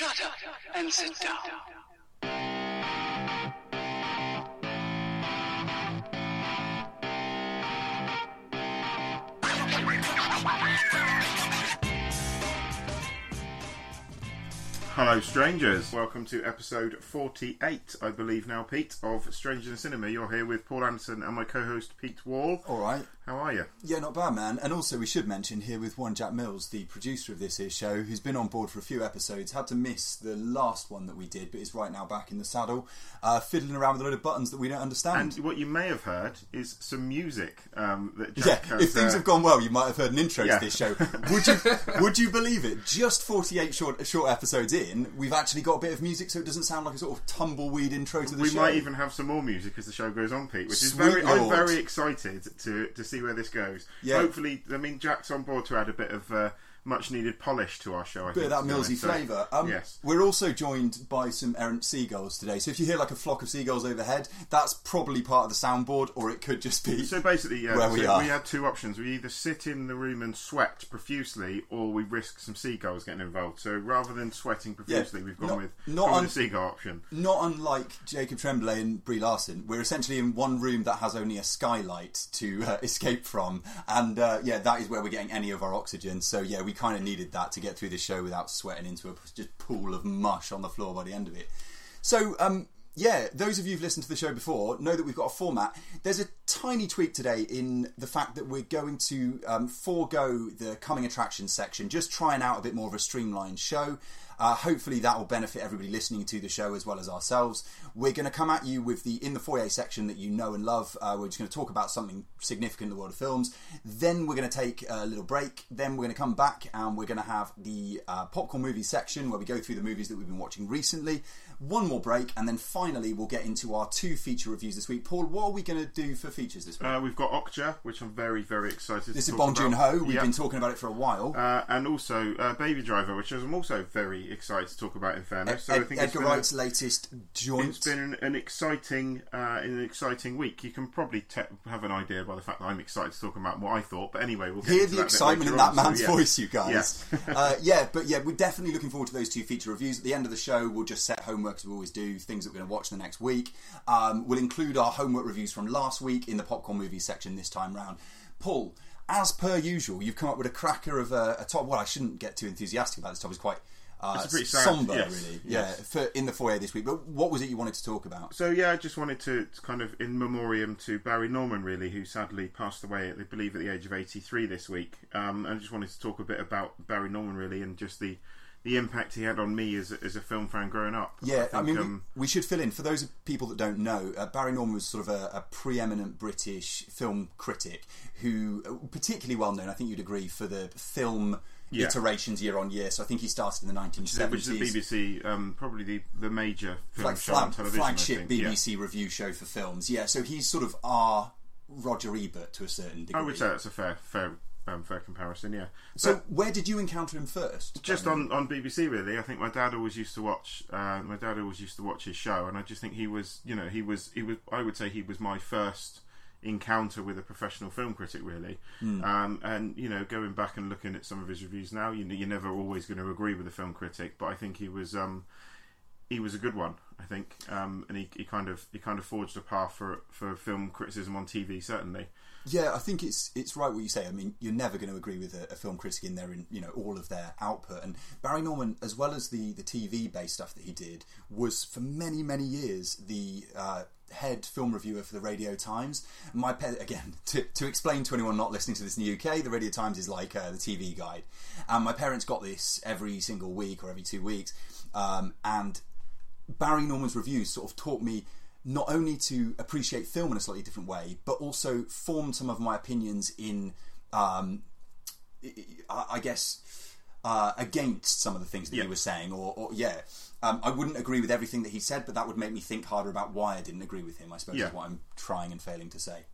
Shut up and sit down. Hello, strangers. Welcome to episode 48, I believe now, Pete, of Strangers in Cinema. You're here with Paul Anderson and my co host, Pete Wall. All right. How are you? Yeah, not bad, man. And also, we should mention here with one Jack Mills, the producer of this here show, who's been on board for a few episodes, had to miss the last one that we did, but is right now back in the saddle, uh, fiddling around with a load of buttons that we don't understand. And what you may have heard is some music um, that yeah, Jack has, if things uh, have gone well, you might have heard an intro Yeah. to this show. Would you would you believe it? Just forty eight short short episodes in, we've actually got a bit of music, so it doesn't sound like a sort of tumbleweed intro to the We show. We might even have some more music as the show goes on, Pete, which is Sweet very. I'm very excited to to see where this goes. Yeah. Hopefully, I mean Jack's on board to add a bit of uh, much needed polish to our show. I bit think, of that Millsy. So, flavour. Um, yes. We're also joined by some errant seagulls today. So if you hear like a flock of seagulls overhead, that's probably part of the soundboard, or it could just be. So basically, yeah, Where so we we, had two options. We either sit in the room and sweat profusely, or we risk some seagulls getting involved. So rather than sweating profusely, we've gone not- with, not gone un- the seagull option. Not unlike Jacob Tremblay and Brie Larson, we're essentially in one room that has only a skylight to uh, escape from, and uh, yeah, that is where we're getting any of our oxygen. So yeah, we kind of needed that to get through the show without sweating into a just pool of mush on the floor by the end of it. So um, yeah, those of you who've listened to the show before know that we've got a format. There's a tiny tweak today in the fact that we're going to um, forego the coming attractions section, just trying out a bit more of a streamlined show. Uh, hopefully that will benefit everybody listening to the show as well as ourselves. We're going to come at you with the in the foyer section that you know and love. Uh, we're just going to talk about something significant in the world of films. Then we're going to take a little break. Then we're going to come back and we're going to have the uh, popcorn movie section where we go through the movies that we've been watching recently. One more break, and then finally we'll get into our two feature reviews this week. Paul, what are we going to do for features this week? Uh, we've got Okja, which I'm very, very excited this to is Bong Joon. Ho. We've Yeah. been talking about it for a while. Uh, and also uh, Baby Driver, which I'm also very excited to talk about. In fairness, so I Ed- think it's Edgar been a- Wright's latest joint. It's been an, an exciting, uh, an exciting week. You can probably te- have an idea by the fact that I'm excited to talk about what I thought. But anyway, we'll get Hear into the excitement in that on, so man's yeah. voice, you guys. Yes. uh, yeah, but yeah, we're definitely looking forward to those two feature reviews. At the end of the show, we'll just set homework as we always do, things that we're going to watch the next week. Um, we'll include our homework reviews from last week in the popcorn movie section this time round. Paul, as per usual, you've come up with a cracker of a, a top. Well, I shouldn't get too enthusiastic about this topic. It's quite. Uh, It's pretty sad- somber, yes, really. yes. Yeah, for in the foyer this week. But what was it you wanted to talk about? So yeah, I just wanted to, to kind of in memoriam to Barry Norman, really, who sadly passed away, at, I believe, at the age of 83 this week. Um, and I just wanted to talk a bit about Barry Norman, really, and just the the impact he had on me as a, as a film fan growing up. Yeah, I, think, mean, we- um, we, should fill in for those people that don't know. Uh, Barry Norman was sort of a, a preeminent British film critic who, uh, particularly well known, I think you'd agree, for the film Yeah. iterations year on year. So I think he started in the 1970s. which is the BBC, um, probably the, the major film like show on flag, television. Flagship think. Yeah. BBC review show for films. Yeah, so he's sort of our Roger Ebert to a certain degree. I would say that's a fair fair um, fair comparison. Yeah. so But where did you encounter him first? just on, on BBC, really. I think my dad always used to watch. Uh, my dad always used to watch his show, and I just think he was, you know, he was, he was. I would say he was my first encounter with a professional film critic, really. Hmm. Um, and you know, going back and looking at some of his reviews now, you know, you're never always going to agree with a film critic, but I think he was. Um, he was a good one, I think, um, and he, he kind of he kind of forged a path for for film criticism on TV, certainly. Yeah, I think it's it's right what you say. I mean, you're never going to agree with a, a film critic in their in you know all of their output. And Barry Norman, as well as the the TV based stuff that he did, was for many many years the uh, head film reviewer for the Radio Times. My pe- again to to explain to anyone not listening to this in the UK, the Radio Times is like uh, the TV guide. And my parents got this every single week or every two weeks, um, and Barry Norman's reviews sort of taught me not only to appreciate film in a slightly different way, but also form some of my opinions in, um, I I guess, uh, against some of the things that Yeah. he was saying, or, or yeah. Um, I wouldn't agree with everything that he said, but that would make me think harder about why I didn't agree with him. I suppose Yeah. is what I'm trying and failing to say.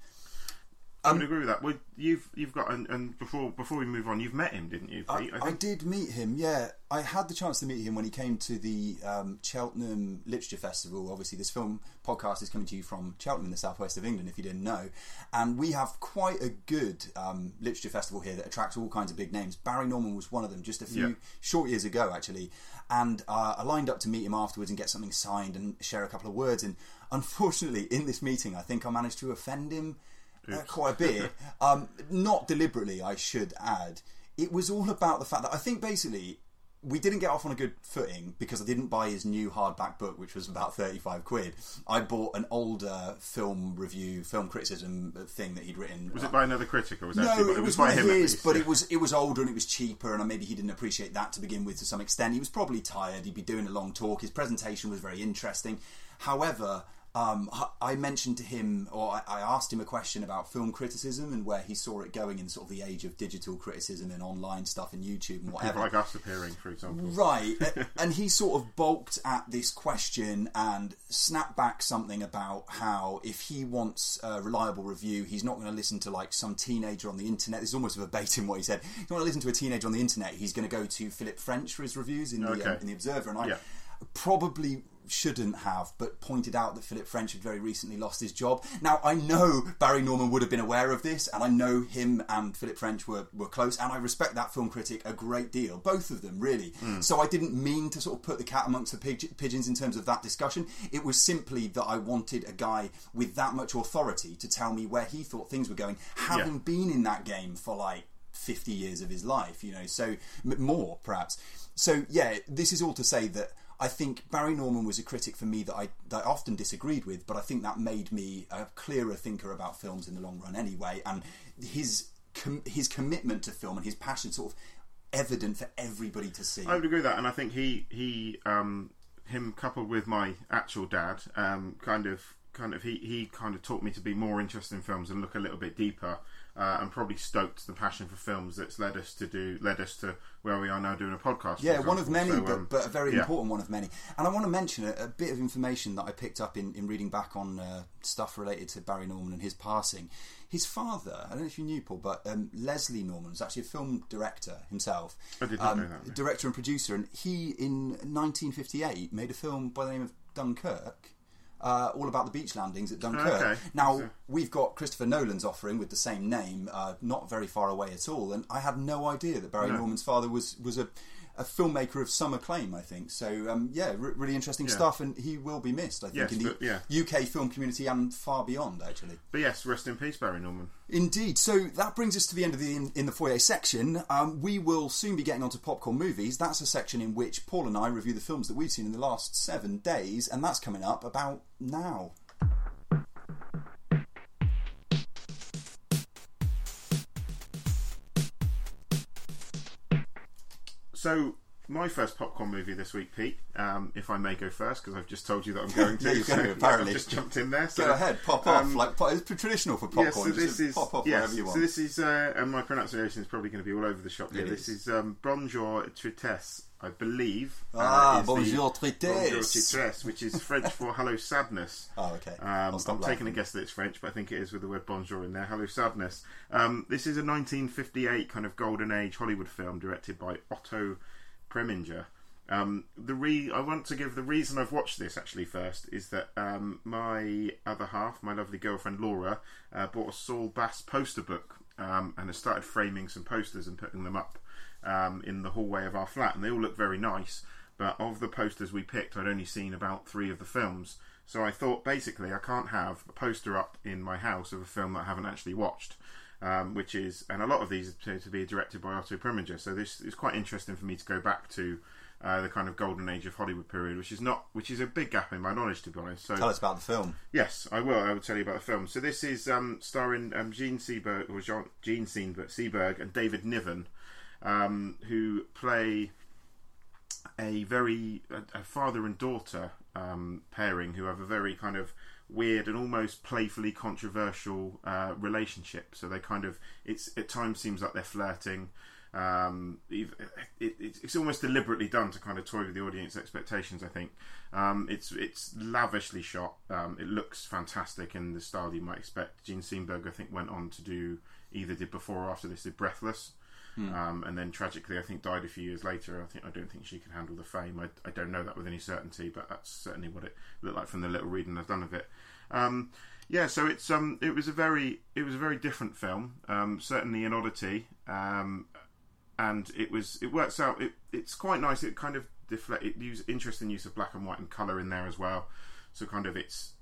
I would agree with that. Well, you've you've got and, and before before we move on, you've met him, didn't you, Pete? I, I, did meet him. Yeah, I had the chance to meet him when he came to the um, Cheltenham Literature Festival. Obviously, this film podcast is coming to you from Cheltenham in the southwest of England, if you didn't know. And we have quite a good um, literature festival here that attracts all kinds of big names. Barry Norman was one of them just a few Yeah. short years ago, actually. And uh, I lined up to meet him afterwards and get something signed and share a couple of words. And unfortunately, in this meeting, I think I managed to offend him uh, quite a bit. um, not deliberately, I should add. It was all about the fact that I think basically we didn't get off on a good footing because I didn't buy his new hardback book, which was about 35 quid. I bought an older film review, film criticism thing that he'd written. was it by another critic or was it No, actually, it was by him? his, but yeah. it was it was older and it was cheaper, and maybe he didn't appreciate that to begin with to some extent. He was probably tired. He'd be doing a long talk. His presentation was very interesting. However, um, I mentioned to him, or I- asked him a question about film criticism and where he saw it going in sort of the age of digital criticism and online stuff and YouTube and whatever. people like us appearing, for example. Right, and he sort of balked at this question and snapped back something about how if he wants a reliable review, he's not going to listen to like some teenager on the internet. This is almost verbatim what he said. He's not going to listen to a teenager on the internet. He's going to go to Philip French for his reviews in the um, in the Observer, and I Yeah. Probably shouldn't have, but pointed out that Philip French had very recently lost his job. Now I know Barry Norman would have been aware of this, and I know him and Philip French were, were close, and I respect that film critic a great deal, both of them really. Hmm. So I didn't mean to sort of put the cat amongst the pig- pigeons in terms of that discussion. It was simply that I wanted a guy with that much authority to tell me where he thought things were going, having Yeah. been in that game for like 50 years of his life, you know, so m- more perhaps. So, yeah, this is all to say that I think Barry Norman was a critic for me that I, that I often disagreed with, but I think that made me a clearer thinker about films in the long run anyway. And his, com- his commitment to film and his passion sort of evident for everybody to see. I would agree with that, and I think he he um, him coupled with my actual dad um, kind of kind of he, he kind of taught me to be more interested in films and look a little bit deeper. Uh, and probably stoked the passion for films that's led us to do led us to where we are now doing a podcast. Yeah, one of many, So, um, but, but a very yeah. important one of many. And I want to mention a, a bit of information that I picked up in, in reading back on uh, stuff related to Barry Norman and his passing. His father, I don't know if you knew, Paul, but um, Leslie Norman was actually a film director himself. I did not um, know that, no. Director and producer. And he, in 1958, made a film by the name of Dunkirk. Uh, all about the beach landings at Dunkirk. Okay. Now So- we've got Christopher Nolan's offering with the same name, uh, not very far away at all, and I had no idea that Barry No. Norman's father was was a, a filmmaker of some acclaim. I think so. Um, yeah, re- really interesting Yeah. stuff, and he will be missed. I think Yes, in the but- yeah. UK film community and far beyond, actually. But yes, rest in peace, Barry Norman. Indeed. So that brings us to the end of the in, in the foyer section. Um, we will soon be getting onto popcorn movies. That's a section in which Paul and I review the films that we've seen in the last seven days, and that's coming up about now. So my first popcorn movie this week, Pete. Um, if I may go first, because I've just told you that I'm going to. Yeah, to, apparently. I've just jumped in there. So, Go ahead, pop off. um, like it's traditional for Yeah, popcorn. so this is pop off yes, wherever you want. So this is, uh, and my pronunciation is probably going to be all over the shop here. It this is. is um, Bonjour Tristesse, I believe. uh, Ah, the- Bonjour Bonjour Tristesse. Tristesse, which is French for hello sadness. Oh, okay. Um, I'll I'm stop taking a guess that it's French, but I think it is with the word bonjour in there. Hello, sadness. Um, this is a 1958 kind of golden age Hollywood film directed by Otto Preminger. Um, the re- I want to give the reason I've watched this actually first is that um, my other half, my lovely girlfriend Laura, uh, bought a Saul Bass poster book um, and has started framing some posters and putting them up um, in the hallway of our flat, and they all look very nice. But of the posters we picked, I'd only seen about three of the films. So I thought basically I can't have a poster up in my house of a film that I haven't actually watched. Um, which is, and a lot of these appear to be directed by Otto Preminger. So this is quite interesting for me to go back to uh, the kind of golden age of Hollywood period, which is not, which is a big gap in my knowledge, to be honest. So Tell us about the film. Yes, I will. I will tell you about the film. So this is um, starring um, Gene Seberg or Jean, Gene Seberg, Seberg and David Niven, um, who play a very a, a father and daughter um, pairing who have a very kind of weird and almost playfully controversial uh, relationship. So they kind of it's at times seems like they're flirting. Um, it, it, it's almost deliberately done to kind of toy with the audience expectations. I think um, it's it's lavishly shot. Um, it looks fantastic in the style you might expect. Jean Steenberg, I think, went on to do either did before or after this did Breathless, um, and then tragically, I think died a few years later. I think I don't think she can handle the fame. I, I don't know that with any certainty, but that's certainly what it looked like from the little reading I've done of it. Um, yeah, so it's um, it was a very it was a very different film. Um, certainly an oddity, um, and it was it works out. It, it's quite nice. It kind of deflect. It use interesting use of black and white and color in there as well. So kind of it's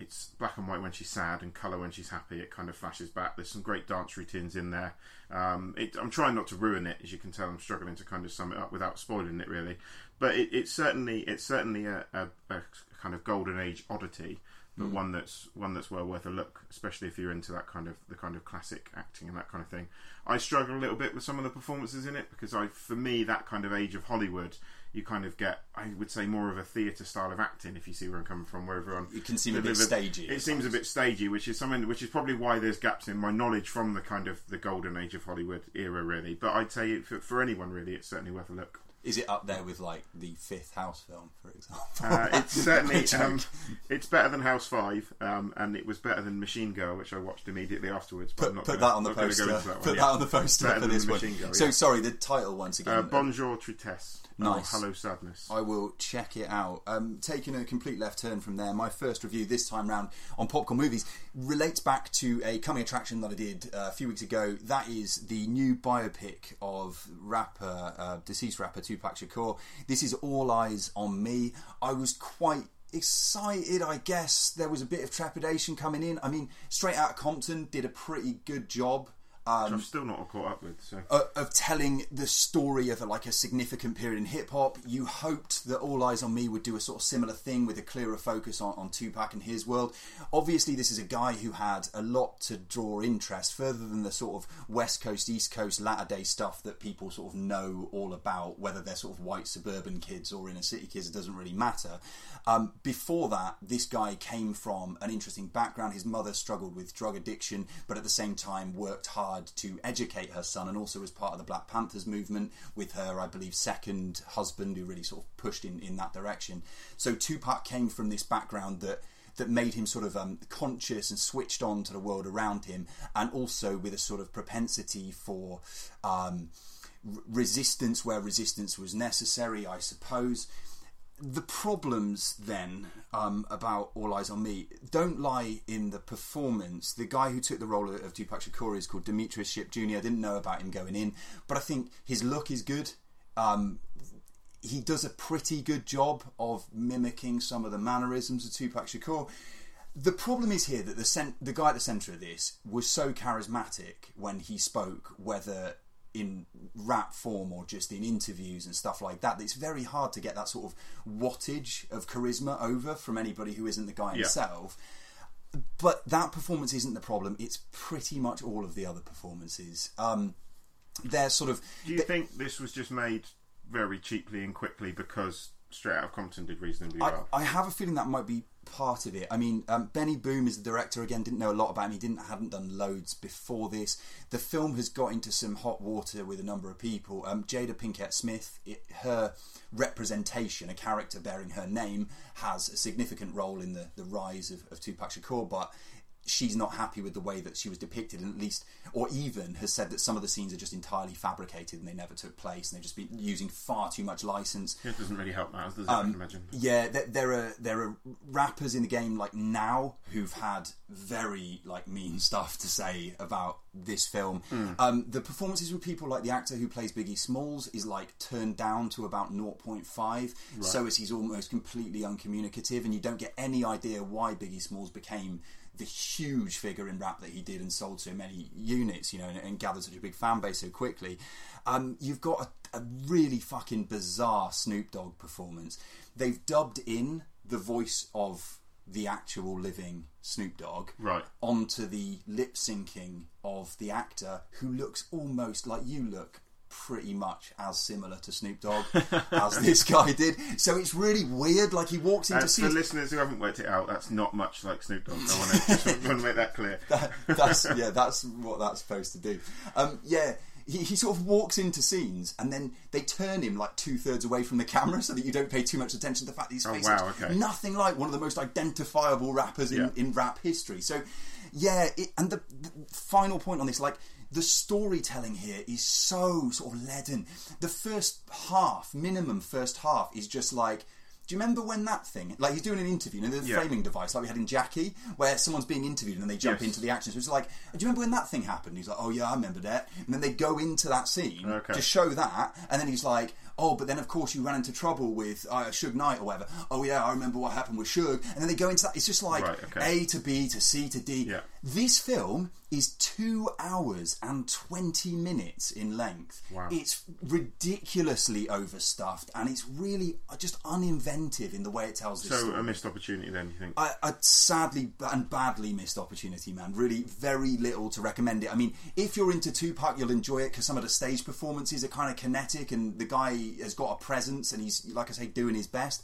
it's black and white when she's sad and color when she's happy. It kind of flashes back. There's some great dance routines in there. Um, it, I'm trying not to ruin it, as you can tell. I'm struggling to kind of sum it up without spoiling it really. But it, it's certainly it's certainly a, a, a kind of golden age oddity but one that's one that's well worth a look, especially if you're into that kind of the kind of classic acting and that kind of thing. I struggle a little bit with some of the performances in it because I, for me, that kind of age of Hollywood, you kind of get, I would say, more of a theatre style of acting. If you see where I'm coming from, where everyone It can seem a bit stagey It seems a bit stagey, which is something which is probably why there's gaps in my knowledge from the kind of the golden age of Hollywood era, really. But I'd say for, for anyone, really, it's certainly worth a look. Is it up there with like the fifth House film, for example? Uh, it's certainly um, it's better than House Five, um, and it was better than Machine Girl, which I watched immediately afterwards. But put not put gonna- that on the poster. Go that put yeah. that on the poster Better for this one. Girl, So yeah. sorry, the title once again. Uh, Bonjour Tristesse. Nice. Or Hello Sadness. I will check it out. Um, taking a complete left turn from there, my first review this time round on Popcorn Movies relates back to a coming attraction that I did uh, a few weeks ago. That is the new biopic of rapper, uh, deceased rapper Tupac Shakur. This is All Eyez on Me. I was quite excited, I guess. There was a bit of trepidation coming in. I mean, Straight Out Compton did a pretty good job. Which I'm still not caught up with. So uh, of telling the story of a, like a significant period in hip hop. You hoped that All Eyez on Me would do a sort of similar thing with a clearer focus on, on Tupac and his world. Obviously, this is a guy who had a lot to draw interest, further than the sort of West Coast, East Coast, latter day stuff that people sort of know all about, whether they're sort of white suburban kids or inner city kids, it doesn't really matter. Um, before that, this guy came from an interesting background. His mother struggled with drug addiction, but at the same time worked hard to educate her son, and also as part of the Black Panthers movement with her, I believe, second husband, who really sort of pushed in, in that direction. So Tupac came from this background that that made him sort of um, conscious and switched on to the world around him, and also with a sort of propensity for um, resistance where resistance was necessary, I suppose the problems then um, about All Eyez on Me don't lie in the performance. The guy who took the role of Tupac Shakur is called Demetrius Shipp Jr. I didn't know about him going in, but I think his look is good. Um, he does a pretty good job of mimicking some of the mannerisms of Tupac Shakur. The problem is here that the cent- the guy at the centre of this was so charismatic when he spoke, whether in rap form or just in interviews and stuff like that, that it's very hard to get that sort of wattage of charisma over from anybody who isn't the guy himself. But that performance isn't the problem. It's pretty much all of the other performances. Um, they're sort of do you think this was just made very cheaply and quickly because Straight Out of Compton did reasonably I, well? I have a feeling that might be part of it. I mean, um, Benny Boom is the director again. Didn't know a lot about him. He didn't hadn't done loads before this. The film has got into some hot water with a number of people. Um, Jada Pinkett Smith, it, her representation, a character bearing her name, has a significant role in the the rise of, of Tupac Shakur, but. She's not happy with the way that she was depicted, and at least, or even has said that some of the scenes are just entirely fabricated and they never took place, and they've just been using far too much license. It doesn't really help matters, does it? Um, I can imagine. Yeah, there, there are there are rappers in the game like now who've had very like mean stuff to say about this film. Um, the performances with people like the actor who plays Biggie Smalls is like turned down to about 0.5. So as he's almost completely uncommunicative, and you don't get any idea why Biggie Smalls became the huge figure in rap that he did and sold so many units, you know, and, and gathered such a big fan base so quickly. Um, you've got a, a really fucking bizarre Snoop Dogg performance. They've dubbed in the voice of the actual living Snoop Dogg Right. onto the lip syncing of the actor who looks almost like you look pretty much as similar to Snoop Dogg as this guy did. So it's really weird. Like he walks into for scenes. listeners who haven't worked it out, that's not much like Snoop Dogg. I want to, just want to make that clear. that's yeah, that's what that's supposed to do. Um, yeah, he, he sort of walks into scenes and then they turn him like two thirds away from the camera so that you don't pay too much attention to the fact that his Oh, wow, okay. nothing like one of the most identifiable rappers in, Yeah. in rap history. So, yeah, it, and the, the final point on this, like, the storytelling here is so sort of leaden. The first half, minimum first half, is just like. Do you remember when that thing, like he's doing an interview, you know, the Yeah. framing device like we had in Jackie, where someone's being interviewed and then they jump Yes. into the action. So it's like, do you remember when that thing happened? He's like, oh yeah, I remember that. And then they go into that scene Okay. to show that, and then he's like, oh, but then of course you ran into trouble with uh, Suge Knight or whatever. Oh yeah, I remember what happened with Suge. And then they go into that. It's just like Right, okay. A to B to C to D. Yeah. This film is two hours and 20 minutes in length. Wow. It's ridiculously overstuffed and it's really just uninventive in the way it tells this So story. a missed opportunity then, you think? I, a sadly and badly missed opportunity, man. Really, very little to recommend it. I mean, if you're into Tupac, you'll enjoy it because some of the stage performances are kind of kinetic, and the guy has got a presence, and he's, like I say, doing his best.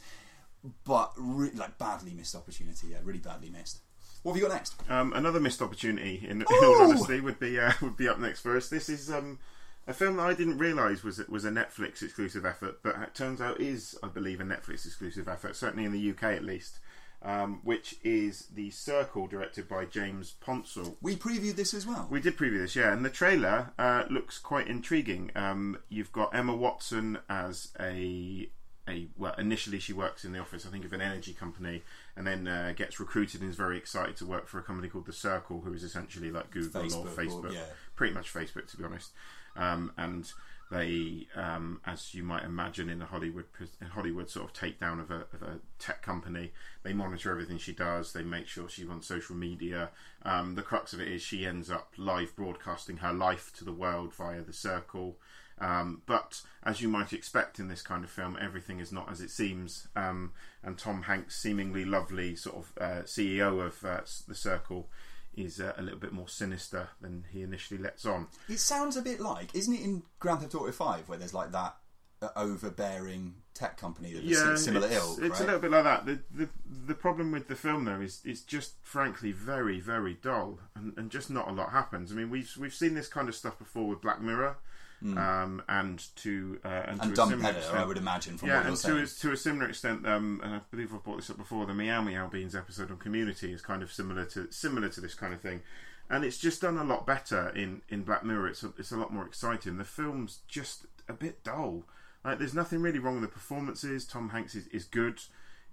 But re- like badly missed opportunity, yeah, really badly missed. What have you got next? Um, another missed opportunity, in, in all honesty, would be uh, would be up next for us. This is um, a film that I didn't realise was was a Netflix exclusive effort, but it turns out is, I believe, a Netflix exclusive effort. Certainly in the UK, at least. Um, which is the Circle, directed by James Ponsoldt. We previewed this as well. We did preview this, yeah, and the trailer uh, looks quite intriguing. Um, you've got Emma Watson as a a well, initially she works in the office, I think, of an energy company, and then uh, gets recruited and is very excited to work for a company called the Circle, who is essentially like Google or Facebook or- yeah. pretty much Facebook, to be honest. Um, and they, um, as you might imagine, in a Hollywood Hollywood sort of takedown of a, of a tech company, they monitor everything she does. They make sure she's on social media. Um, the crux of it is she ends up live broadcasting her life to the world via the Circle. Um, but as you might expect in this kind of film, everything is not as it seems. Um, and Tom Hanks, seemingly lovely sort of uh, CEO of uh, the Circle, is uh, a little bit more sinister than he initially lets on. It sounds a bit like, isn't it in Grand Theft Auto 5 where there's like that uh, overbearing tech company that is Yeah, similar it's, ilk, it's right? a little bit like that. The, the the problem with the film though is it's just frankly very very dull and, and just not a lot happens. I mean we've we've seen this kind of stuff before with Black Mirror, um, and to uh, and, and to a dumb similar Peddler, extent, I would imagine, from yeah, what and to a, to a similar extent, um, and I believe I've brought this up before. The Meow Meow Beans episode on Community is kind of similar to similar to this kind of thing, and it's just done a lot better in, in Black Mirror. It's a, it's a lot more exciting. The film's just a bit dull. Like, there's nothing really wrong with the performances. Tom Hanks is, is good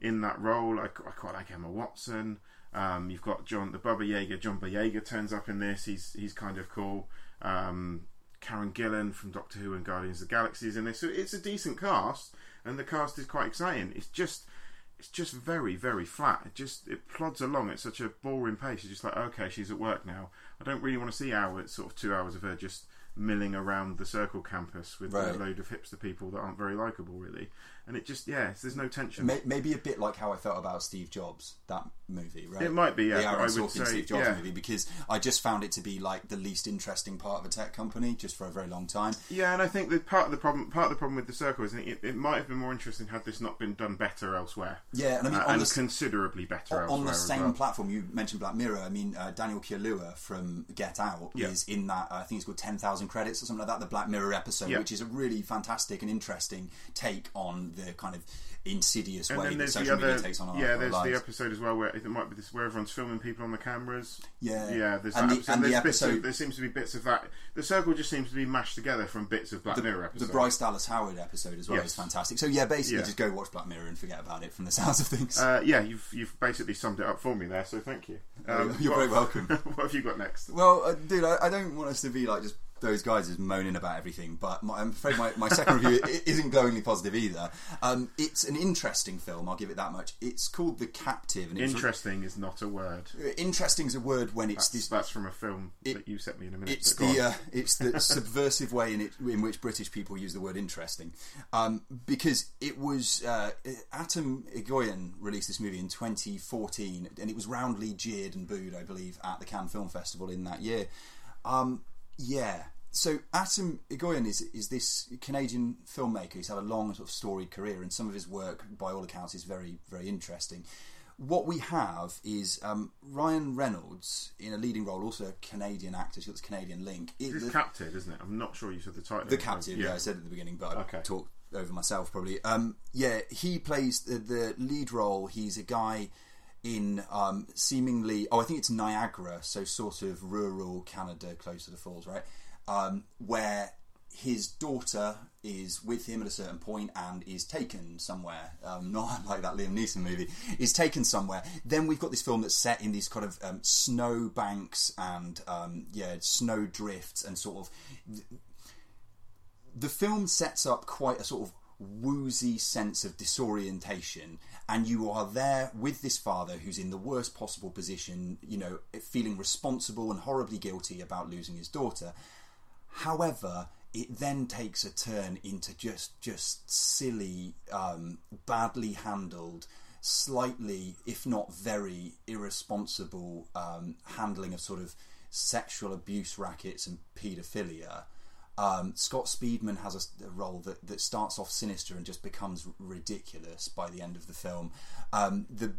in that role. I, I quite like Emma Watson. Um, you've got John the Bubba Yeager. John Boyega turns up in this. He's he's kind of cool. Um, Karen Gillan from Doctor Who and Guardians of the Galaxy is in this. So it's a decent cast, and the cast is quite exciting. It's just it's just very very flat. It just it plods along at such a boring pace. It's just like okay, she's at work now. I don't really want to see hours, sort of two hours of her just milling around the Circle campus with Right. a load of hipster people that aren't very likable really. And it just yeah, there's no tension. Maybe a bit like how I felt about Steve Jobs, that movie, right? It might be, yeah, The Aaron Sorkin say- Steve Jobs yeah. movie, because I just found it to be like the least interesting part of a tech company, just for a very long time. Yeah, and I think that part of the problem part of the problem with the circle is it, it might have been more interesting had this not been done better elsewhere. Yeah, and I mean, Uh, on and the considerably better on elsewhere. the same well. platform you mentioned Black Mirror. I mean, uh, Daniel Kaluuya from Get Out Yeah. is in that. Uh, I think it's called Ten Thousand Credits or something like that. The Black Mirror episode, Yeah. which is a really fantastic and interesting take on the kind of insidious And way that the social media takes on our, yeah. our There's lives. the episode as well where it might be this where everyone's filming people on the cameras. Yeah. yeah. There's And that the- episode. and the There's bits of- there seems to be bits of that. The circle just seems to be mashed together from bits of Black Mirror episode. the. Bryce Dallas Howard episode as well Yes. is fantastic. So yeah, basically Yeah. just go watch Black Mirror and forget about it from the sounds of things. Uh, yeah, you've you've basically summed it up for me there, so thank you. Um, You're what- very welcome. what have you got next? Well, uh, dude, I, I don't want us to be like just those guys is moaning about everything, but my, I'm afraid my, my second review isn't glowingly positive either. Um, it's an interesting film, I'll give it that much. It's called The Captive, and Interesting is not a word. interesting is a word when it's That's, this. that's from a film It- that you sent me in a minute. It's the uh, it's the subversive way in it in which British people use the word interesting, um, because it was uh, Atom Egoyan released this movie in 2014, and it was roundly jeered and booed, I believe, at the Cannes Film Festival in that year. Um, yeah. So Atom Egoyan is is this Canadian filmmaker. He's had a long sort of storied career, and some of his work, by all accounts, is very very interesting. what we have is um, Ryan Reynolds in a leading role, also a Canadian actor. She's got this Canadian link. It- It's the- captive, isn't it? I'm not sure you said the title. the captive, yeah. I said at the beginning, but I talked over myself probably. Um, yeah, he plays the, the lead role. He's a guy in um, seemingly, oh, I think it's Niagara, so sort of rural Canada, close to the falls, right? Um, where his daughter is with him at a certain point and is taken somewhere, um, not like that Liam Neeson movie, is taken somewhere. Then we've got this film that's set in these kind of um, snow banks and um, yeah, snow drifts and sort of the film sets up quite a sort of woozy sense of disorientation and you are there with this father who's in the worst possible position you know feeling responsible and horribly guilty about losing his daughter. However it then takes a turn into just just silly um, badly handled slightly if not very irresponsible um, handling of sort of sexual abuse rackets and paedophilia um, Scott Speedman has a, a role that, that starts off sinister and just becomes ridiculous by the end of the film. Um, the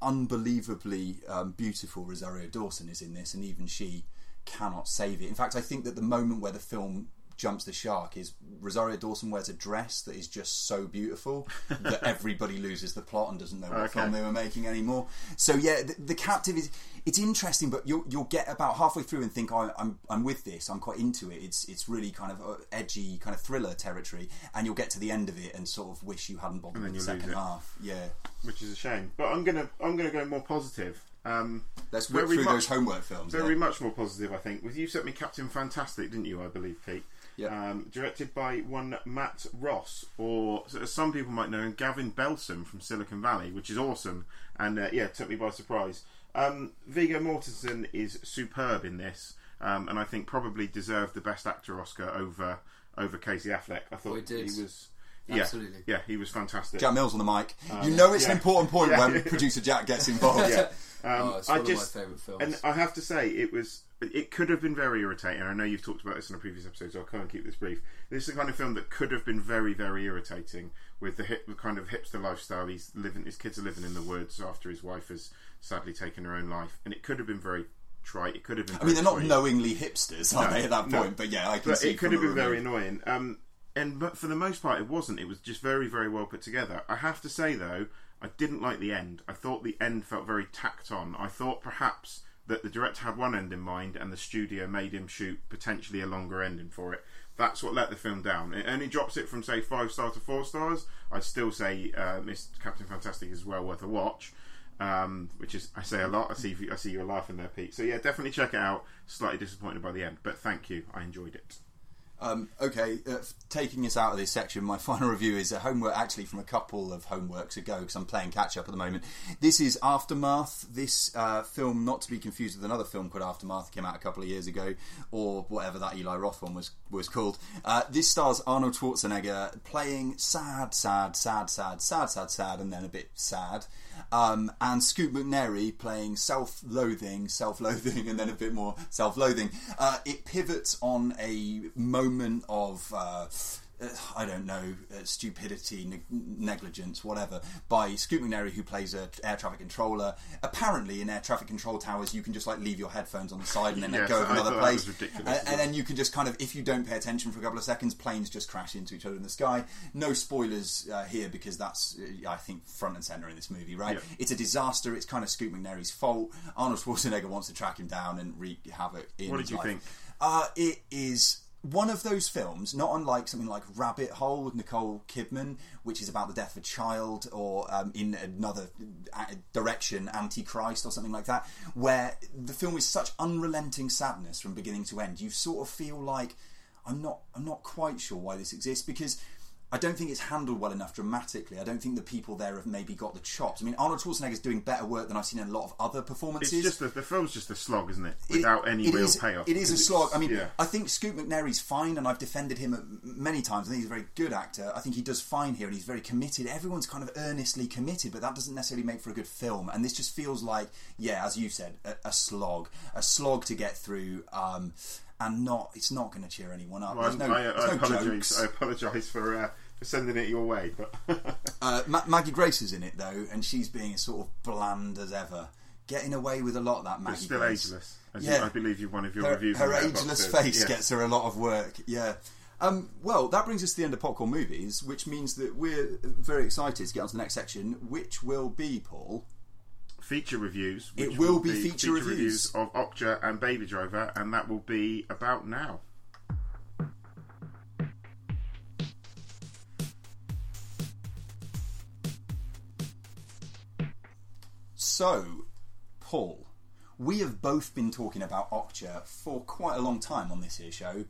unbelievably um, beautiful Rosario Dawson is in this, and even she cannot save it. In fact, I think that the moment where the film jumps the shark is Rosario Dawson wears a dress that is just so beautiful that everybody loses the plot and doesn't know what Okay. film they were making anymore. So yeah, the, the captive is it's interesting, but you'll you'll get about halfway through and think oh, I'm I'm with this. I'm quite into it. It's it's really kind of uh, edgy, kind of thriller territory, and you'll get to the end of it and sort of wish you hadn't bothered with the second half. Yeah, which is a shame. But I'm gonna I'm gonna go more positive. Um, let's whip very through much- those homework films. Very yeah. much more positive, I think. With you sent me Captain Fantastic, didn't you? I believe, Pete. Yeah. Um, directed by one Matt Ross, or as some people might know him, Gavin Belson from Silicon Valley, which is awesome. And uh, yeah, took me by surprise. Um, Viggo Mortensen is superb in this, um, and I think probably deserved the Best Actor Oscar over over Casey Affleck. I thought Oh, he was. Yeah, Absolutely. yeah, he was fantastic. Jack Mills on the mic. you know it's yeah. an important point Yeah. when producer Jack gets involved. yeah. Um, Oh, it's I just, of my favourite films. And I have to say, it was. It could have been very irritating. I know you've talked about this in a previous episode, so I'll kind of keep this brief. This is the kind of film that could have been very, very irritating with the, hip, the kind of hipster lifestyle. He's living. His kids are living in the woods after his wife has sadly taken her own life, and it could have been very trite. It could have been. I mean, they're not knowingly hipsters, are No, they? At that no. point, but yeah, I can but see. it could have been very annoying. Um, and but for the most part, it wasn't. It was just very, very well put together. I have to say though, I didn't like the end. I thought the end felt very tacked on. I thought perhaps that the director had one end in mind, and the studio made him shoot potentially a longer ending for it. That's what let the film down. It only drops it from say five star to four stars. I'd still say uh, Miss Captain Fantastic is well worth a watch. Um, which is I say a lot. I see I see you're laughing there, Pete. So yeah, definitely check it out. Slightly disappointed by the end, but thank you. I enjoyed it. Um, okay, uh, taking us out of this section, my final review is a homework actually from a couple of homeworks ago because I'm playing catch up at the moment. This is Aftermath. This uh, film, not to be confused with another film called Aftermath, came out a couple of years ago, or whatever that Eli Roth one was was called. Uh, this stars Arnold Schwarzenegger playing sad, sad, sad, sad, sad, sad, sad, and then a bit sad. Um, and Scoot McNairy playing self-loathing, self-loathing, and then a bit more self-loathing. Uh, it pivots on a moment of. Uh, uh, I don't know, uh, stupidity, neg- negligence, whatever, by Scoot McNairy, who plays a air traffic controller. Apparently, in air traffic control towers, you can just like leave your headphones on the side and then Yes, go another place, ridiculous And- then you can just kind of, if you don't pay attention for a couple of seconds, planes just crash into each other in the sky. No spoilers uh, here because that's, uh, I think, front and center in this movie, right? Yeah. It's a disaster. It's kind of Scoot McNairy's fault. Arnold Schwarzenegger wants to track him down and wreak havoc in What did you life. think? Uh, it is one of those films, not unlike something like Rabbit Hole with Nicole Kidman, which is about the death of a child, or um, in another uh, direction, Antichrist, or something like that, where the film is such unrelenting sadness from beginning to end. You sort of feel like I'm not, I'm not quite sure why this exists because. I don't think it's handled well enough dramatically. I don't think the people there have maybe got the chops. I mean, Arnold Schwarzenegger's doing better work than I've seen in a lot of other performances. It's just a, the film's just a slog, isn't it? It- Without any it real is- payoff. It is a slog. I mean, yeah. I think Scoot McNairy's fine, and I've defended him many times. I think he's a very good actor. I think he does fine here, and he's very committed. Everyone's kind of earnestly committed, but that doesn't necessarily make for a good film. And this just feels like, yeah, as you said, a, a slog, a slog to get through. Um, and not, it's not going to cheer anyone up. Well, no, I, I, no apologise. I apologise for uh, sending it your way. But Uh, Ma- Maggie Grace is in it though, and she's being as sort of bland as ever, getting away with a lot of that. Maggie still Grace. ageless. As Yeah. you, I believe you one of your Her, reviews. her ageless face Yes. gets her a lot of work. Yeah. Um, well, that brings us to the end of popcorn movies, which means that we're very excited to get on to the next section, which will be Paul. feature reviews. It which will be feature reviews. of Okja and Baby Driver, and that will be about now. So, Paul, we have both been talking about Okja for quite a long time on this here show.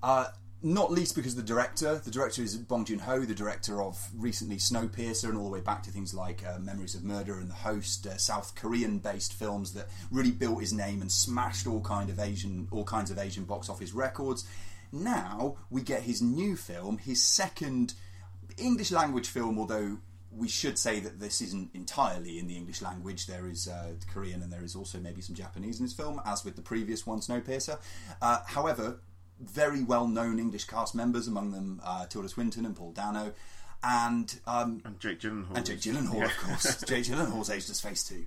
Uh, not least because the director, the director is Bong Joon Ho, the director of recently Snowpiercer and all the way back to things like uh, Memories of Murder and The Host, uh, South Korean-based films that really built his name and smashed all kind of Asian, all kinds of Asian box office records. Now we get his new film, his second English language film, although we should say that this isn't entirely in the English language. There is uh, Korean and there is also maybe some Japanese in this film, as with the previous one, Snowpiercer. Uh, however, very well known English cast members, among them uh, Tilda Swinton and Paul Dano. And um, And Jake Gyllenhaal. and Jake Gyllenhaal, of course. Jake Gyllenhaal's aged his face too.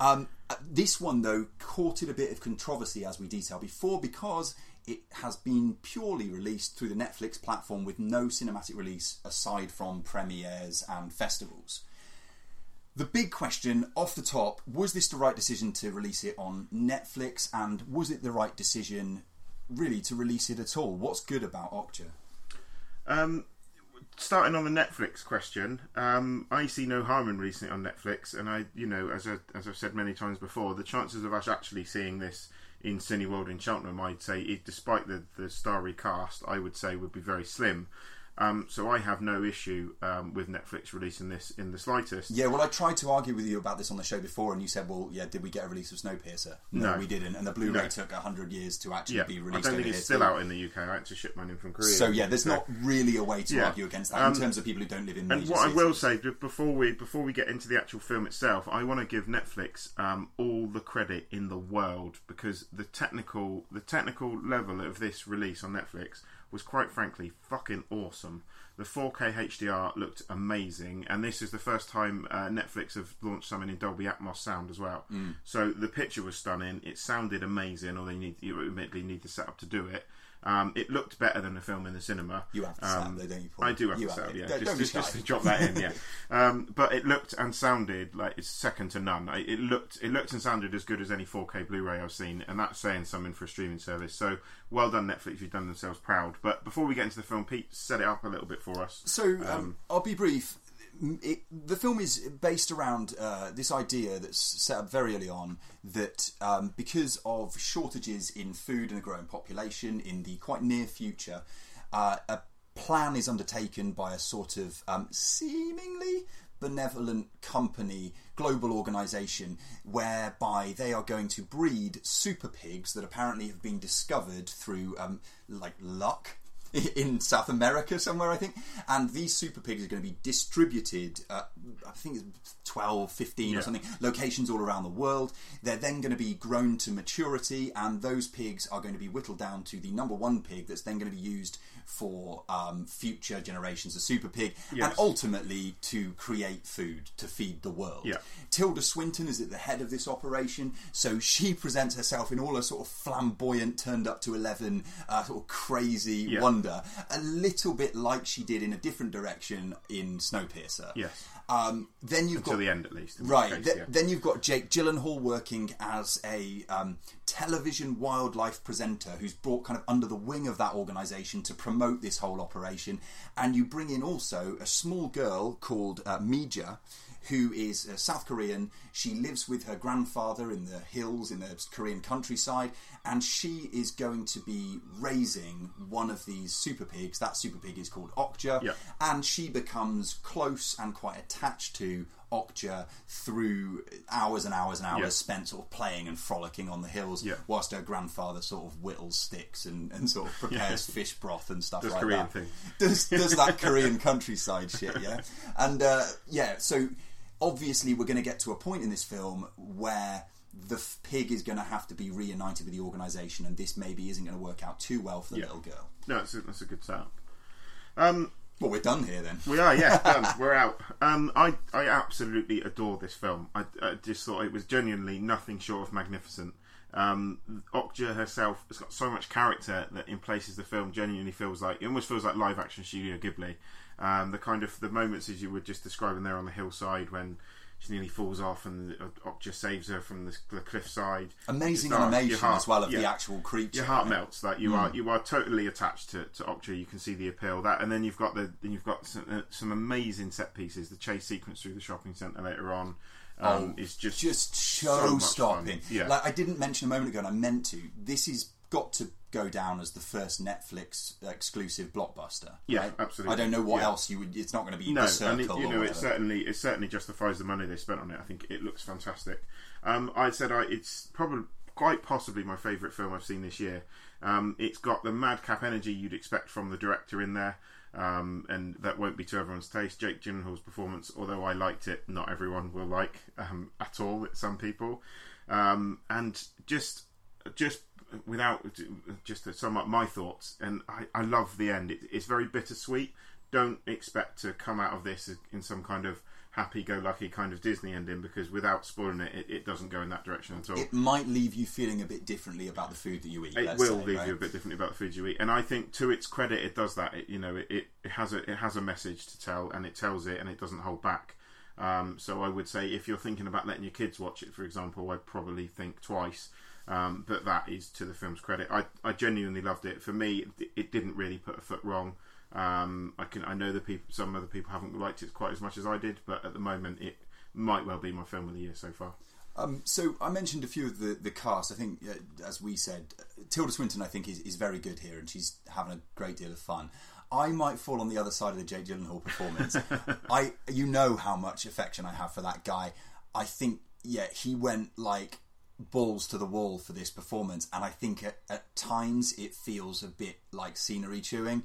Um, uh, this one, though, courted a bit of controversy, as we detail before, because it has been purely released through the Netflix platform with no cinematic release aside from premieres and festivals. The big question off the top was this the right decision to release it on Netflix, and was it the right decision really to release it at all? What's good about Okja? Um, starting on the Netflix question, um, I see no harm in releasing it on Netflix, and I, you know, as I, as I've said many times before, the chances of us actually seeing this in Cineworld in Cheltenham, I'd say, it, despite the the starry cast, I would say would be very slim. Um, so I have no issue um, with Netflix releasing this in the slightest. Yeah, well, I tried to argue with you about this on the show before, and you said, "Well, yeah, did we get a release of Snowpiercer?" No, No. we didn't, and the Blu-ray No. took hundred years to actually Yeah, be I released. don't over think it's still too. out in the UK. I had to ship mine in from Korea. So yeah, there's So- not really a way to Yeah. argue against that Um, in terms of people who don't live in. And what I will say before we before we get into the actual film itself, I want to give Netflix um, all the credit in the world because the technical the technical level of this release on Netflix was quite frankly fucking awesome. The 4K HDR looked amazing, and this is the first time uh, Netflix have launched something in Dolby Atmos sound as well. Mm. So the picture was stunning. It sounded amazing, although you need you admittedly need the setup to do it. Um, it looked better than the film in the cinema. You have the Um, though, don't you? Paul? I do have You setup, it. yeah. Don't, just, just, just to drop that in, yeah. Um, but it looked and sounded like it's second to none. I- It looked, it looked and sounded as good as any 4K Blu-ray I've seen, and that's saying something for a streaming service. So well done, Netflix. You've done themselves proud. But before we get into the film, Pete, set it up a little bit for us. So um, I'll be brief. It, the film is based around uh, this idea that's set up very early on that um, because of shortages in food and a growing population in the quite near future, uh, a plan is undertaken by a sort of um, seemingly benevolent company, global organisation, whereby they are going to breed super pigs that apparently have been discovered through um, like luck in South America somewhere, I think. And these super pigs are going to be distributed, uh, I think it's 12, 15 Yeah. or something, locations all around the world. They're then going to be grown to maturity, and those pigs are going to be whittled down to the number one pig that's then going to be used for um, future generations of super pig, and ultimately to create food to feed the world. Yeah. Tilda Swinton is at the head of this operation, so she presents herself in all her sort of flamboyant, turned up to 11, uh, sort of crazy Yeah. Wonder, a little bit like she did in a different direction in Snowpiercer. Yes. Um, then you've To got the end, at least. Right. case, th- yeah. Then you've got Jake Gyllenhaal working as a um, television wildlife presenter who's brought kind of under the wing of that organisation to promote this whole operation. And you bring in also a small girl called uh, Mija. Who is uh, South Korean? She lives with her grandfather in the hills in the Korean countryside, and she is going to be raising one of these super pigs. That super pig is called Okja, Yeah. and she becomes close and quite attached to Okja through hours and hours and hours Yeah. spent sort of playing and frolicking on the hills, Yeah. whilst her grandfather sort of whittles sticks and, and sort of prepares fish broth and stuff Does like Korean that. thing. Does does that Korean countryside shit, yeah, and uh, yeah. So obviously we're going to get to a point in this film where the f- pig is going to have to be reunited with the organisation, and this maybe isn't going to work out too well for the Yeah. little girl. No, that's a, that's a good setup. Um, Well, we're done here then. We are, yeah, done. We're out. Um, I I absolutely adore this film. I, I just thought it was genuinely nothing short of magnificent. Um, Okja herself has got so much character that in places the film genuinely feels like it almost feels like live action Studio Ghibli. Um, the kind of the moments as you were just describing there on the hillside when she nearly falls off and Okja saves her from the, the cliffside. Amazing Just, uh, animation heart- as well of the actual creature. Your heart melts. That you are you are totally attached to, to Okja. You can see the appeal that, and then you've got the then you've got some, uh, some amazing set pieces. The chase sequence through the shopping centre later on um, is just just show much stopping. Yeah. Like I didn't mention a moment ago, and I meant to. This has got to go down as the first Netflix exclusive blockbuster. Yeah, right? absolutely. I don't know what Yeah. else you would. It's not going to be no, and it, you know, it certainly it certainly justifies the money they spent on it. I think it looks fantastic. Um, I said I, it's probably quite possibly my favourite film I've seen this year. Um, it's got the madcap energy you'd expect from the director in there. Um, and that won't be to everyone's taste. Jake Gyllenhaal's performance, although I liked it, not everyone will like um, at all. Some people, um, and just just without just to sum up my thoughts, and I, I love the end. It, it's very bittersweet. Don't expect to come out of this in some kind of happy-go-lucky kind of Disney ending because without spoiling it, it, it doesn't go in that direction at all. it might leave you feeling a bit differently about the food that you eat. It will say, leave right? you a bit differently about the food you eat, and I think to its credit, it does that. It, you know, it, it, it has a it has a message to tell, and it tells it, and it doesn't hold back. Um, so I would say if you're thinking about letting your kids watch it, for example, I'd probably think twice. Um, but that is to the film's credit. I, I genuinely loved it. For me, it, didn't really put a foot wrong. Um, I can I know that people some other people haven't liked it quite as much as I did, but at the moment, it might well be my film of the year so far. Um, so I mentioned a few of the, the cast. I think, uh, as we said, Tilda Swinton, I think, is, is very good here, and she's having a great deal of fun. I might fall on the other side of the Jake Gyllenhaal performance. I, you know, how much affection I have for that guy. I think, yeah, he went like balls to the wall for this performance, and I think at, at times it feels a bit like scenery chewing.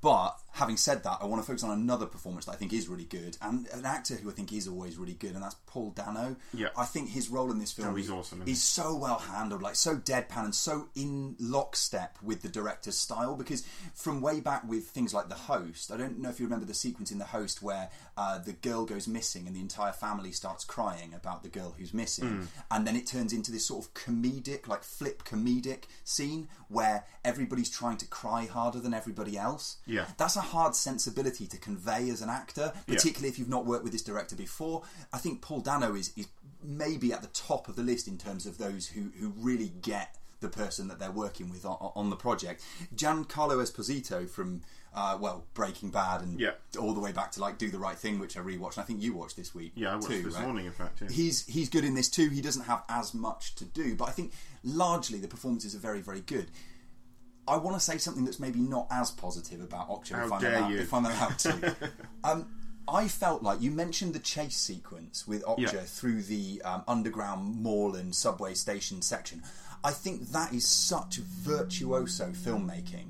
But having said that, I want to focus on another performance that I think is really good, and an actor who I think is always really good, and that's Paul Dano. Yeah. I think his role in this film Oh, he's is- awesome, isn't so well handled, like so deadpan and so in lockstep with the director's style. Because from way back with things like The Host, I don't know if you remember the sequence in The Host where uh, the girl goes missing and the entire family starts crying about the girl who's missing, Hmm. and then it turns into this sort of comedic, like flip comedic scene where everybody's trying to cry harder than everybody else. Yeah. that's a hard sensibility to convey as an actor, Yeah. particularly if you've not worked with this director before. I think Paul Dano is, is maybe at the top of the list in terms of those who, who really get the person that they're working with on, on the project. Giancarlo Esposito from uh, well Breaking Bad and Yeah. all the way back to like Do the Right Thing, which I rewatched. And I think you watched this week. Yeah, I watched too, this right? morning, in fact. Yeah. He's he's good in this too. He doesn't have as much to do, but I think largely the performances are very very good. I want to say something that's maybe not as positive about Okja How if I'm dare allowed, you. if I'm allowed to. um, I felt like you mentioned the chase sequence with Okja Yeah. through the um, underground mall and subway station section. I think that is such virtuoso filmmaking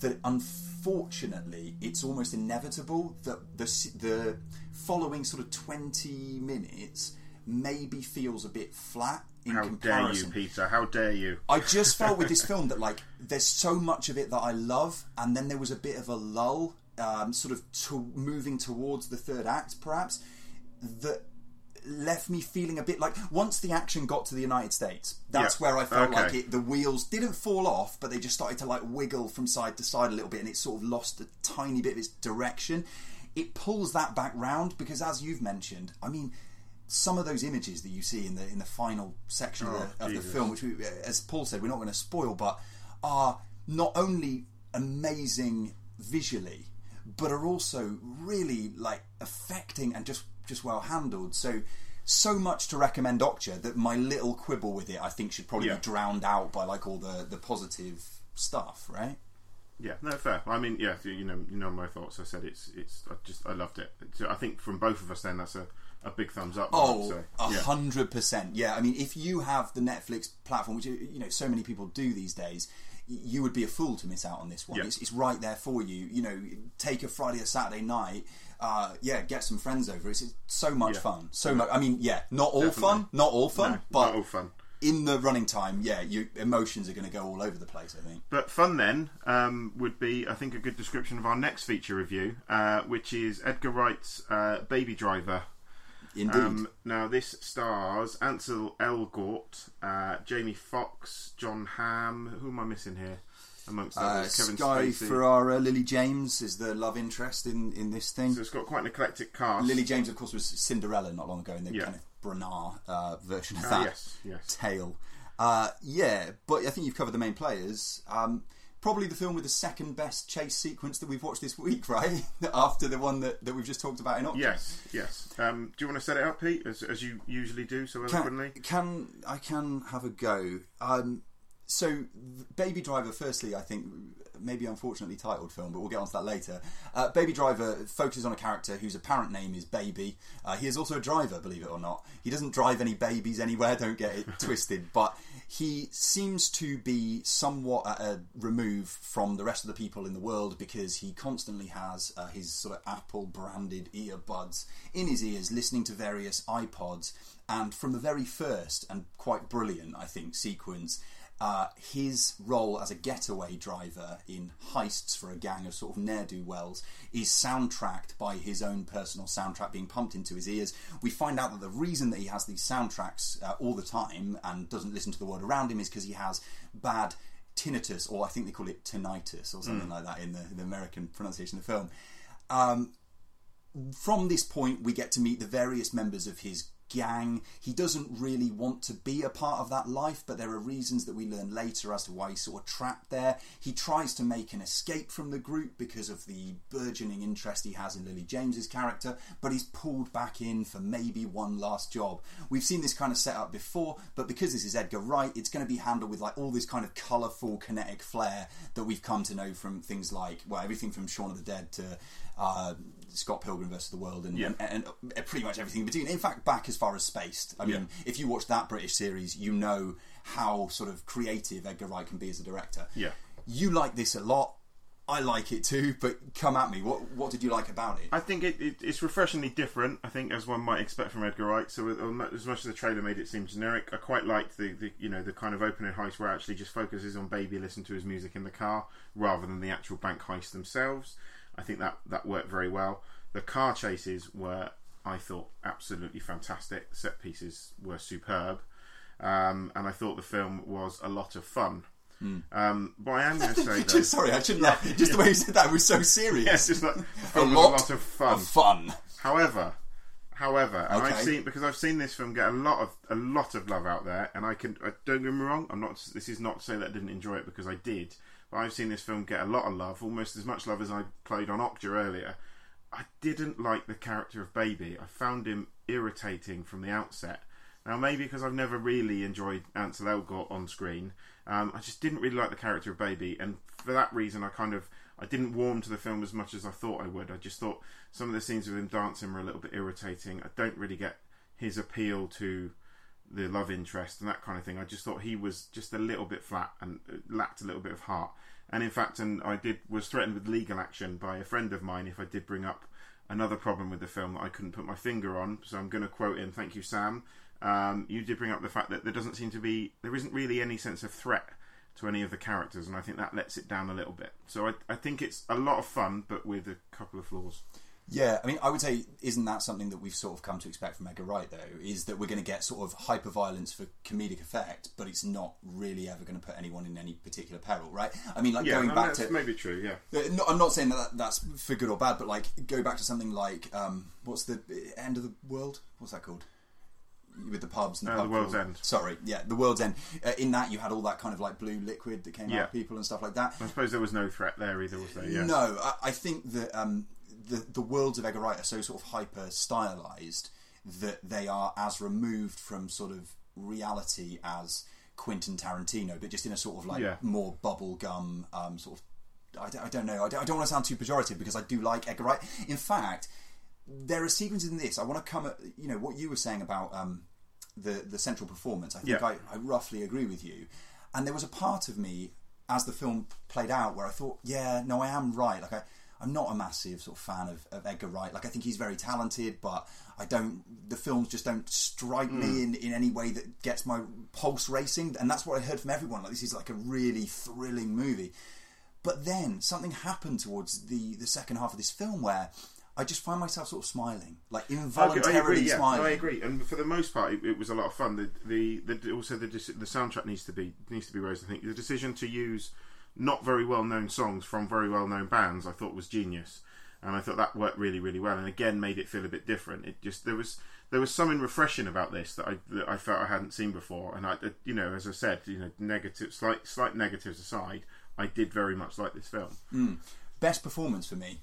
that unfortunately it's almost inevitable that the s- the following sort of 20 minutes maybe feels a bit flat in How dare you, Peter? How dare you? I just felt with this film that like there's so much of it that I love, and then there was a bit of a lull, um, sort of to moving towards the third act, perhaps that left me feeling a bit like once the action got to the United States, that's Yeah. where I felt Okay. like it. The wheels didn't fall off, but they just started to like wiggle from side to side a little bit, and it sort of lost a tiny bit of its direction. It pulls that back round because, as you've mentioned, I mean. Some of those images that you see in the in the final section of, Oh, the, of the film, which, we, as Paul said, we're not going to spoil, but are not only amazing visually, but are also really like affecting and just just well handled. So so much to recommend Okja that my little quibble with it, I think, should probably Yeah. be drowned out by like all the the positive stuff, right? Yeah, no, fair. I mean, yeah, you know, you know my thoughts. I said it's, it's. I just, I loved it. So I think from both of us, then that's a, a big thumbs up. Oh, a yeah. hundred percent. Yeah, I mean, if you have the Netflix platform, which you know so many people do these days, you would be a fool to miss out on this one. Yeah. It's, it's right there for you. You know, take a Friday or Saturday night. Uh, yeah, get some friends over. It's, it's so much Yeah. fun. So much. I mean, yeah, not all Definitely. fun, not all fun, No, but all fun. in the running time, yeah, you emotions are going to go all over the place. I think. But fun then um, would be, I think, a good description of our next feature review, uh, which is Edgar Wright's uh, Baby Driver. Indeed. Um, now, this stars Ansel Elgort, uh, Jamie Foxx, Jon Hamm. Who am I missing here? Amongst uh, others, Kevin Sky Spacey. Ferrara, Lily James is the love interest in, in this thing. So it's got quite an eclectic cast. Lily James, of course, was Cinderella not long ago in the Yeah. Kenneth Branagh uh, version of Ah, that yes, yes. tale. Uh, yeah, but I think you've covered the main players. Um, probably the film with the second best chase sequence that we've watched this week, right? After the one that, that we've just talked about in Okja. Yes, yes. Um, do you want to set it up, Pete, as, as you usually do so eloquently? Can, can I can have a go? Um, so, Baby Driver. Firstly, I think maybe unfortunately titled film, but we'll get onto that later. Uh, Baby Driver focuses on a character whose apparent name is Baby. Uh, he is also a driver, believe it or not. He doesn't drive any babies anywhere. Don't get it twisted, but he seems to be somewhat at a remove from the rest of the people in the world because he constantly has uh, his sort of Apple branded earbuds in his ears, listening to various iPods. And from the very first and quite brilliant, I think, sequence, uh, his role as a getaway driver in heists for a gang of sort of ne'er do wells is soundtracked by his own personal soundtrack being pumped into his ears. We find out that the reason that he has these soundtracks uh, all the time and doesn't listen to the world around him is because he has bad tinnitus, or I think they call it tinnitus, or something like that in the, the American pronunciation of the film. Um, from this point, we get to meet the various members of his gang. He doesn't really want to be a part of that life, but there are reasons that we learn later as to why he's sort of trapped there. He tries to make an escape from the group because of the burgeoning interest he has in Lily James's character, but he's pulled back in for maybe one last job. We've seen this kind of set up before, but because this is Edgar Wright, it's going to be handled with like all this kind of colourful kinetic flair that we've come to know from things like well, everything from Shaun of the Dead to uh, Scott Pilgrim versus the World, and, Yeah. and, and pretty much everything in between. In fact, back as far as Spaced. I mean, if you watch that British series, you know how sort of creative Edgar Wright can be as a director. Yeah. You like this a lot. I like it too, but come at me. What what did you like about it? I think it, it, it's refreshingly different. I think as one might expect from Edgar Wright. So uh, as much as the trailer made it seem generic, I quite liked the, the you know the kind of opening heist where it actually just focuses on Baby listening to his music in the car rather than the actual bank heist themselves. I think that that worked very well. The car chases were, I thought, absolutely fantastic. Set pieces were superb, um, and I thought the film was a lot of fun. Um, but I am going to say though, sorry, I shouldn't laugh. Just the way you said that was so serious. yes, just like a was lot, a lot of fun. Of fun. However, however, and I've seen because I've seen this film get a lot of a lot of love out there, and I can I, don't get me wrong. I'm not. This is not to say that I didn't enjoy it because I did, but I've seen this film get a lot of love, almost as much love as I played on Okja earlier. I didn't like the character of Baby. I found him irritating from the outset. Now, maybe because I've never really enjoyed Ansel Elgort on screen, um, I just didn't really like the character of Baby, and for that reason, I kind of I didn't warm to the film as much as I thought I would. I just thought some of the scenes with him dancing were a little bit irritating. I don't really get his appeal to the love interest and that kind of thing. I just thought he was just a little bit flat and lacked a little bit of heart. And in fact, and I did was threatened with legal action by a friend of mine if I did bring up another problem with the film that I couldn't put my finger on. So I'm going to quote him. Thank you, Sam. Um, you did bring up the fact that there doesn't seem to be there isn't really any sense of threat to any of the characters, and I think that lets it down a little bit. So I, I think it's a lot of fun, but with a couple of flaws. Yeah, I mean, I would say, isn't that something that we've sort of come to expect from Edgar Wright, though? Is that we're going to get sort of hyper violence for comedic effect, but it's not really ever going to put anyone in any particular peril, right? I mean, like Yeah, going no, back that's to. maybe true. Yeah, Uh, no, I'm not saying that that's for good or bad, but like go back to something like um, what's the end of the world? What's that called? With the pubs and the, Uh, pub The World's. End. Sorry, yeah, the world's end. Uh, in that, you had all that kind of like blue liquid that came Yeah. out of people and stuff like that. I suppose there was no threat there either, was there? Yeah. No, I, I think that um, the the worlds of Edgar Wright are so sort of hyper stylized that they are as removed from sort of reality as Quentin Tarantino, but just in a sort of like Yeah. more bubblegum um, sort of. I don't, I don't know. I don't, I don't want to sound too pejorative because I do like Edgar Wright. In fact, there are sequences in this. I want to come at you know what you were saying about um, the the central performance. I think Yeah. I, I roughly agree with you. And there was a part of me as the film played out where I thought, yeah, no, I am right. Like I, I'm not a massive sort of fan of, of Edgar Wright. Like I think he's very talented, but I don't. The films just don't strike me hmm. in, in any way that gets my pulse racing, and that's what I heard from everyone. Like this is like a really thrilling movie. But then something happened towards the the second half of this film where I just find myself sort of smiling, like I involuntarily agree, yeah, smiling. I agree, and for the most part, it, it was a lot of fun. The, the, the also the the soundtrack needs to be needs to be raised. I think the decision to use not very well known songs from very well known bands, I thought was genius, and I thought that worked really really well, and again made it feel a bit different. It just there was there was something refreshing about this that I that I felt I hadn't seen before, and I uh, you know as I said, you know negative slight slight negatives aside, I did very much like this film. Hmm. Best performance for me.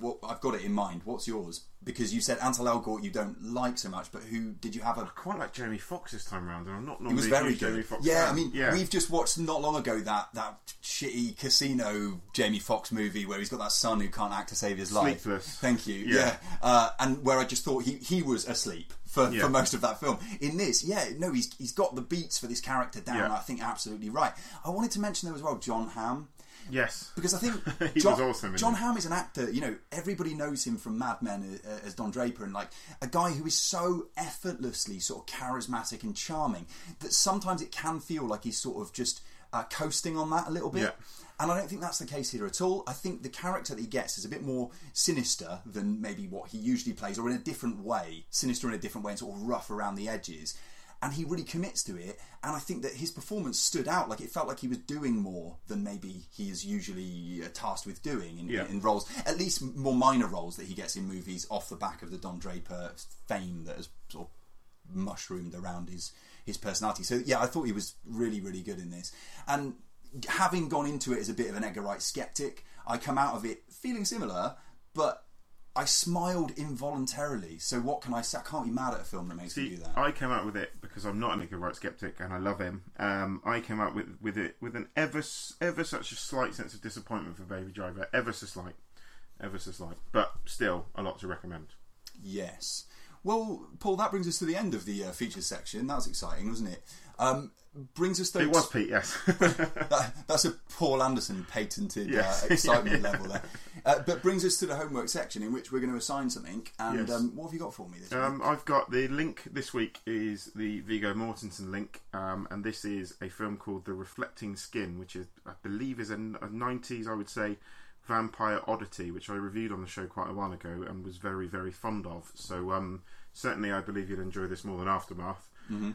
What I've got it in mind. What's yours? Because you said Ansel Elgort you don't like so much, but who did you have a? I quite like Jamie Foxx this time around, and I'm not He normally was very good. Jamie Foxx yeah, fan. I mean, yeah. we've just watched not long ago that that shitty casino Jamie Foxx movie where he's got that son who can't act to save his life. Sleepless. Thank you. Yeah. Yeah, Uh, and where I just thought he he was asleep. For, Yeah. for most of that film, in this, yeah, no, he's he's got the beats for this character down. I think absolutely right. I wanted to mention though as well, Jon Hamm, yes, because I think He Jon, was awesome, Jon? Hamm is an actor. You know, everybody knows him from Mad Men uh, as Don Draper, and like a guy who is so effortlessly sort of charismatic and charming that sometimes it can feel like he's sort of just uh, coasting on that a little bit. Yeah. And I don't think that's the case here at all. I think the character that he gets is a bit more sinister than maybe what he usually plays, or in a different way, sinister in a different way, and sort of rough around the edges. And he really commits to it, and I think that his performance stood out. Like it felt like he was doing more than maybe he is usually uh, tasked with doing in, Yeah. in roles, at least more minor roles that he gets in movies off the back of the Don Draper fame that has sort of mushroomed around his his personality. So yeah, I thought he was really really good in this. And having gone into it as a bit of an Edgar Wright skeptic, I come out of it feeling similar, but I smiled involuntarily. So what can I say? I can't be mad at a film that makes me do that. I came out with it because I'm not an Edgar Wright skeptic and I love him. Um, I came out with, with it with an ever ever such a slight sense of disappointment for Baby Driver, ever so slight, ever so slight, but still a lot to recommend. Yes. Well, Paul, that brings us to the end of the uh, features section. That was exciting, wasn't it? Um, brings us though. It was Pete, yes. that, that's a Paul Anderson patented Yes. uh, excitement Yeah. level there. Uh, but brings us to the homework section in which we're going to assign something. And Yes. um, what have you got for me this Um, week? I've got the link this week is the Viggo Mortensen link, um, and this is a film called The Reflecting Skin, which is I believe is a, a 90s, I would say, vampire oddity, which I reviewed on the show quite a while ago and was very very fond of. So um, certainly, I believe you'd enjoy this more than Aftermath.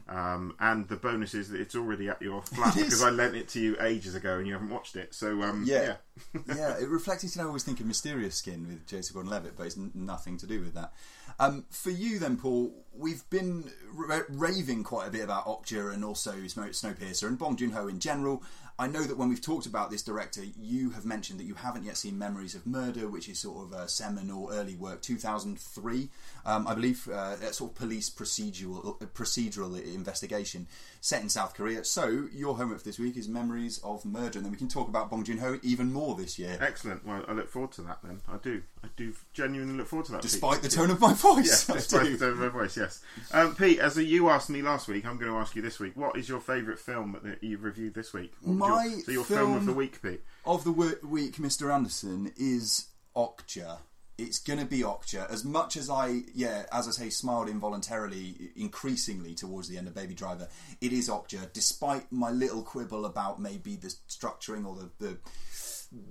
Um, and the bonus is that it's already at your flat Mm-hmm. Because. I lent it to you ages ago and you haven't watched it. So um, Yeah. yeah. yeah, it reflecting skin. I always think of Mysterious Skin with Jason Gordon-Levitt, but it's n- nothing to do with that. Um, for you then, Paul, we've been ra- raving quite a bit about Okja and also Snowpiercer and Bong Joon-ho in general. I know that when we've talked about this director, you have mentioned that you haven't yet seen Memories of Murder, which is sort of a seminal early work, 2003, um, I believe, uh, sort of police procedural procedural investigation set in South Korea. So your homework for this week is Memories of Murder, and then we can talk about Bong Joon-ho even more this year. Excellent. Well, I look forward to that. Then I do. I do genuinely look forward to that. Pete. Despite the tone of my voice, Yes, despite the tone of my voice, yes. Um, Pete, as you asked me last week, I'm going to ask you this week. What is your favourite film that you've reviewed this week? What My your, so your film of the week, Pete. of the week, Mr. Anderson, is Okja. It's gonna be Okja. As much as I, yeah, as I say, smiled involuntarily, increasingly towards the end of Baby Driver, it is Okja. Despite my little quibble about maybe the structuring or the, the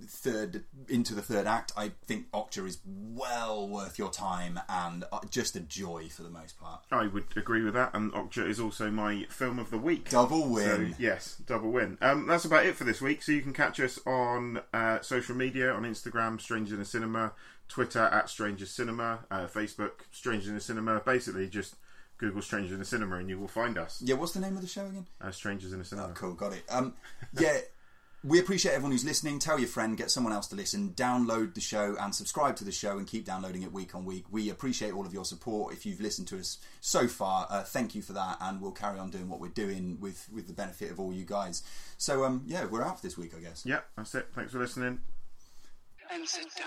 third into the third act, I think Okja is well worth your time and uh, just a joy for the most part. I would agree with that, and Okja is also my film of the week. Double So, win. yes, double win. Um, that's about it for this week. So you can catch us on uh, social media on Instagram, Strangers in a Cinema, Twitter at Strangers Cinema, uh, Facebook, Strangers in a Cinema. Basically, just Google Strangers in a Cinema and you will find us. Yeah, what's the name of the show again? Uh, Strangers in a Cinema. Oh, cool, got it. Um, yeah, we appreciate everyone who's listening. Tell your friend, get someone else to listen, download the show, and subscribe to the show, and keep downloading it week on week. We appreciate all of your support. If you've listened to us so far, uh, thank you for that, and we'll carry on doing what we're doing with with the benefit of all you guys. So, um, yeah, we're out for this week, I guess. Yeah, that's it. Thanks for listening. and sit down.